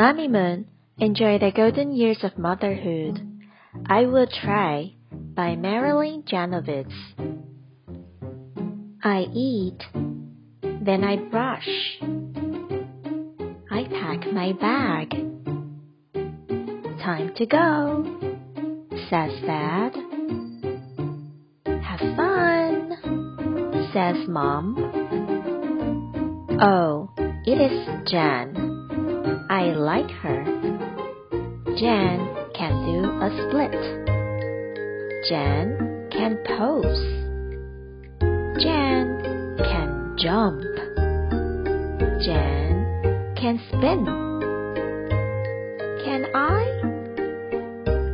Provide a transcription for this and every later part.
Mamimoon, enjoy the golden years of motherhood. I Will Try by Marilyn Janovitz. I eat, then I brush. I pack my bag. Time to go, says Dad. Have fun, says Mom. Oh, it is Jan. I like her. Jan can do a split. Jan can pose. Jan can jump. Jan can spin. Can I?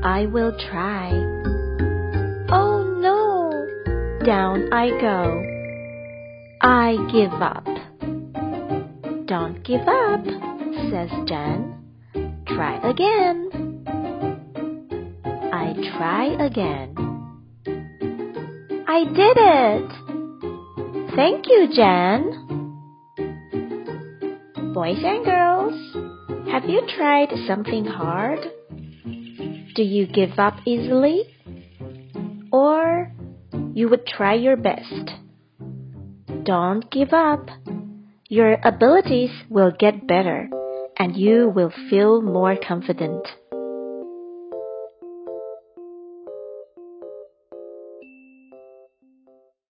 I will try. Oh no! Down I go. I give up. Don't give up, says Jan. Try again. I try again. I did it! Thank you, Jan. Boys and girls, have you tried something hard? Do you give up easily? Or you would try your best? Don't give up. Your abilities will get better and you will feel more confident.